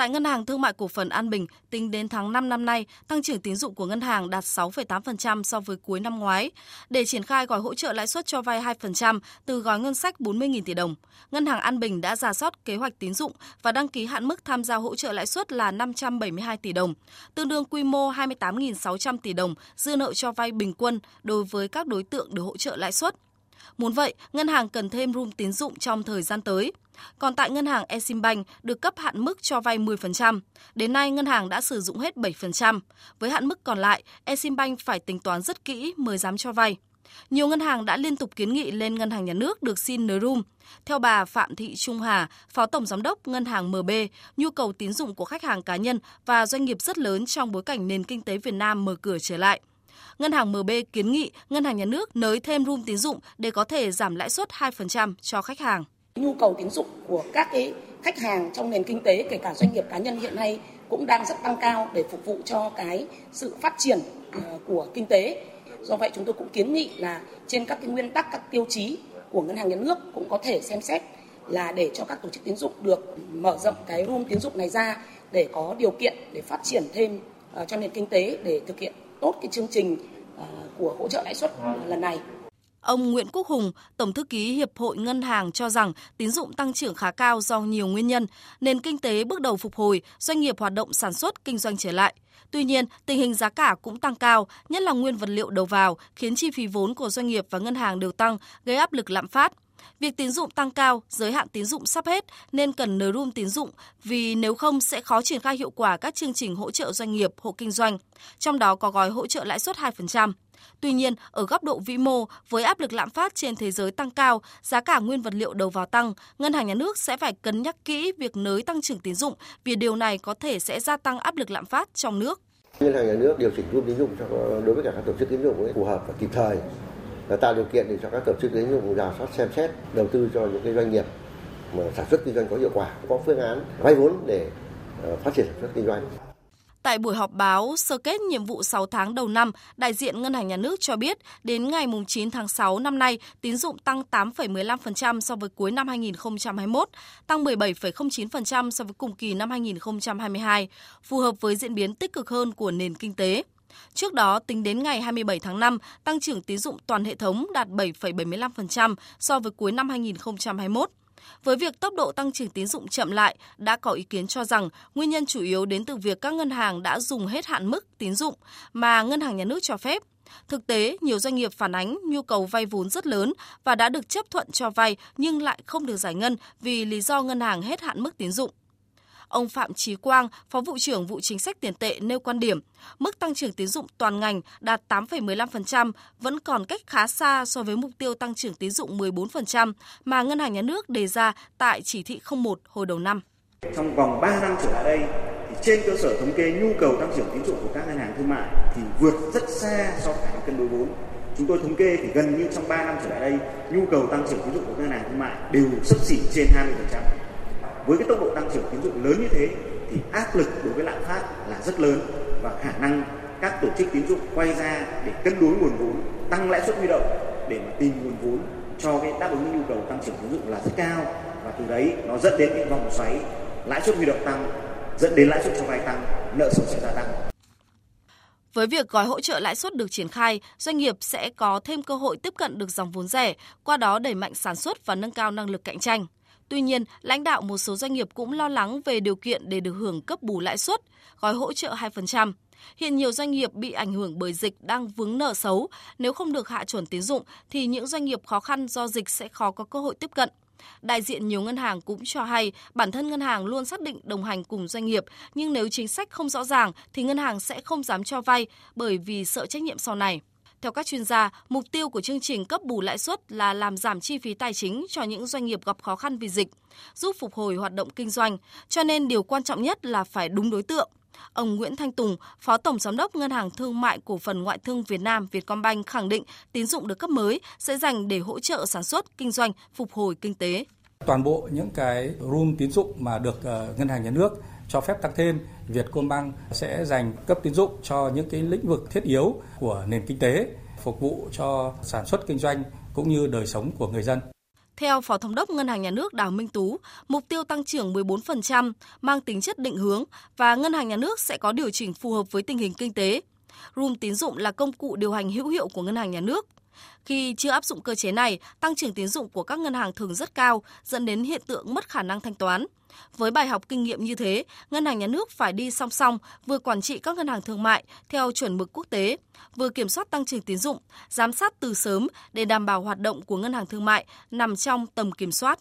Tại Ngân hàng Thương mại Cổ phần An Bình, tính đến tháng 5 năm nay, tăng trưởng tín dụng của ngân hàng đạt 6,8% so với cuối năm ngoái. Để triển khai gói hỗ trợ lãi suất cho vay 2% từ gói ngân sách 40.000 tỷ đồng, Ngân hàng An Bình đã giả soát kế hoạch tín dụng và đăng ký hạn mức tham gia hỗ trợ lãi suất là 572 tỷ đồng, tương đương quy mô 28.600 tỷ đồng dư nợ cho vay bình quân đối với các đối tượng được hỗ trợ lãi suất. Muốn vậy, ngân hàng cần thêm room tín dụng trong thời gian tới. Còn tại ngân hàng Eximbank được cấp hạn mức cho vay 10%. Đến nay, ngân hàng đã sử dụng hết 7%. Với hạn mức còn lại, Eximbank phải tính toán rất kỹ mới dám cho vay. Nhiều ngân hàng đã liên tục kiến nghị lên ngân hàng nhà nước được xin nới room. Theo bà Phạm Thị Trung Hà, Phó Tổng Giám đốc Ngân hàng MB, nhu cầu tín dụng của khách hàng cá nhân và doanh nghiệp rất lớn trong bối cảnh nền kinh tế Việt Nam mở cửa trở lại. Ngân hàng MB kiến nghị Ngân hàng Nhà nước nới thêm room tín dụng để có thể giảm lãi suất 2% cho khách hàng. Nhu cầu tín dụng của các cái khách hàng trong nền kinh tế, kể cả doanh nghiệp cá nhân hiện nay cũng đang rất tăng cao để phục vụ cho cái sự phát triển ờ, của kinh tế. Do vậy chúng tôi cũng kiến nghị là trên các cái nguyên tắc, các tiêu chí của ngân hàng nhà nước cũng có thể xem xét là để cho các tổ chức tín dụng được mở rộng cái room tín dụng này ra để có điều kiện để phát triển thêm ờ, cho nền kinh tế để thực hiện tốt cái chương trình ờ, của hỗ trợ lãi suất lần này. Ông Nguyễn Quốc Hùng, Tổng thư ký Hiệp hội Ngân hàng cho rằng tín dụng tăng trưởng khá cao do nhiều nguyên nhân, nền kinh tế bước đầu phục hồi, doanh nghiệp hoạt động sản xuất, kinh doanh trở lại. Tuy nhiên, tình hình giá cả cũng tăng cao, nhất là nguyên vật liệu đầu vào, khiến chi phí vốn của doanh nghiệp và ngân hàng đều tăng, gây áp lực lạm phát. Việc tín dụng tăng cao, giới hạn tín dụng sắp hết nên cần nới room tín dụng vì nếu không sẽ khó triển khai hiệu quả các chương trình hỗ trợ doanh nghiệp, hộ kinh doanh, trong đó có gói hỗ trợ lãi suất 2%. Tuy nhiên, ở góc độ vĩ mô, với áp lực lạm phát trên thế giới tăng cao, giá cả nguyên vật liệu đầu vào tăng, ngân hàng nhà nước sẽ phải cân nhắc kỹ việc nới tăng trưởng tín dụng vì điều này có thể sẽ gia tăng áp lực lạm phát trong nước. Ngân hàng nhà nước điều chỉnh room tín dụng cho đối với cả các tổ chức tín dụng phù hợp và kịp thời và tạo điều kiện để cho các tổ chức tín dụng giả soát xem xét đầu tư cho những cái doanh nghiệp mà sản xuất kinh doanh có hiệu quả, có phương án vay vốn để ờ, phát triển sản xuất kinh doanh. Tại buổi họp báo sơ kết nhiệm vụ 6 tháng đầu năm, đại diện Ngân hàng Nhà nước cho biết đến ngày 9 tháng 6 năm nay, tín dụng tăng 8,15% so với cuối năm 2021, tăng 17,09% so với cùng kỳ năm 2022, phù hợp với diễn biến tích cực hơn của nền kinh tế. Trước đó, tính đến ngày 27 tháng 5, tăng trưởng tín dụng toàn hệ thống đạt 7,75% so với cuối năm 2021. Với việc tốc độ tăng trưởng tín dụng chậm lại, đã có ý kiến cho rằng nguyên nhân chủ yếu đến từ việc các ngân hàng đã dùng hết hạn mức tín dụng mà ngân hàng nhà nước cho phép. Thực tế, nhiều doanh nghiệp phản ánh nhu cầu vay vốn rất lớn và đã được chấp thuận cho vay nhưng lại không được giải ngân vì lý do ngân hàng hết hạn mức tín dụng. Ông Phạm Chí Quang, Phó vụ trưởng vụ chính sách tiền tệ nêu quan điểm, mức tăng trưởng tín dụng toàn ngành đạt 8,15% vẫn còn cách khá xa so với mục tiêu tăng trưởng tín dụng 14% mà Ngân hàng Nhà nước đề ra tại chỉ thị 01 hồi đầu năm. Trong vòng 3 năm trở lại đây, thì trên cơ sở thống kê nhu cầu tăng trưởng tín dụng của các ngân hàng thương mại thì vượt rất xa so với khả năng cân đối vốn. Chúng tôi thống kê thì gần như trong 3 năm trở lại đây, nhu cầu tăng trưởng tín dụng của các ngân hàng thương mại đều sấp xỉ trên 20% với cái tốc độ tăng trưởng tín dụng lớn như thế thì áp lực đối với lạm phát là rất lớn và khả năng các tổ chức tín dụng quay ra để cân đối nguồn vốn tăng lãi suất huy động để mà tìm nguồn vốn cho cái đáp ứng nhu cầu tăng trưởng tín dụng là rất cao và từ đấy nó dẫn đến cái vòng xoáy lãi suất huy động tăng dẫn đến lãi suất cho vay tăng nợ xấu sẽ gia tăng với việc gói hỗ trợ lãi suất được triển khai, doanh nghiệp sẽ có thêm cơ hội tiếp cận được dòng vốn rẻ, qua đó đẩy mạnh sản xuất và nâng cao năng lực cạnh tranh. Tuy nhiên, lãnh đạo một số doanh nghiệp cũng lo lắng về điều kiện để được hưởng cấp bù lãi suất, gói hỗ trợ 2%. Hiện nhiều doanh nghiệp bị ảnh hưởng bởi dịch đang vướng nợ xấu, nếu không được hạ chuẩn tín dụng thì những doanh nghiệp khó khăn do dịch sẽ khó có cơ hội tiếp cận. Đại diện nhiều ngân hàng cũng cho hay bản thân ngân hàng luôn xác định đồng hành cùng doanh nghiệp, nhưng nếu chính sách không rõ ràng thì ngân hàng sẽ không dám cho vay bởi vì sợ trách nhiệm sau này. Theo các chuyên gia, mục tiêu của chương trình cấp bù lãi suất là làm giảm chi phí tài chính cho những doanh nghiệp gặp khó khăn vì dịch, giúp phục hồi hoạt động kinh doanh, cho nên điều quan trọng nhất là phải đúng đối tượng. Ông Nguyễn Thanh Tùng, Phó Tổng Giám đốc Ngân hàng Thương mại Cổ phần Ngoại thương Việt Nam Vietcombank khẳng định tín dụng được cấp mới sẽ dành để hỗ trợ sản xuất, kinh doanh, phục hồi kinh tế. Toàn bộ những cái room tín dụng mà được ờ, Ngân hàng Nhà nước cho phép tăng thêm, Vietcombank sẽ dành cấp tín dụng cho những cái lĩnh vực thiết yếu của nền kinh tế, phục vụ cho sản xuất kinh doanh cũng như đời sống của người dân. Theo Phó Thống đốc Ngân hàng Nhà nước Đào Minh Tú, mục tiêu tăng trưởng 14% mang tính chất định hướng và Ngân hàng Nhà nước sẽ có điều chỉnh phù hợp với tình hình kinh tế. Room tín dụng là công cụ điều hành hữu hiệu của Ngân hàng Nhà nước. Khi chưa áp dụng cơ chế này, tăng trưởng tín dụng của các ngân hàng thường rất cao, dẫn đến hiện tượng mất khả năng thanh toán. Với bài học kinh nghiệm như thế, ngân hàng nhà nước phải đi song song vừa quản trị các ngân hàng thương mại theo chuẩn mực quốc tế, vừa kiểm soát tăng trưởng tín dụng, giám sát từ sớm để đảm bảo hoạt động của ngân hàng thương mại nằm trong tầm kiểm soát.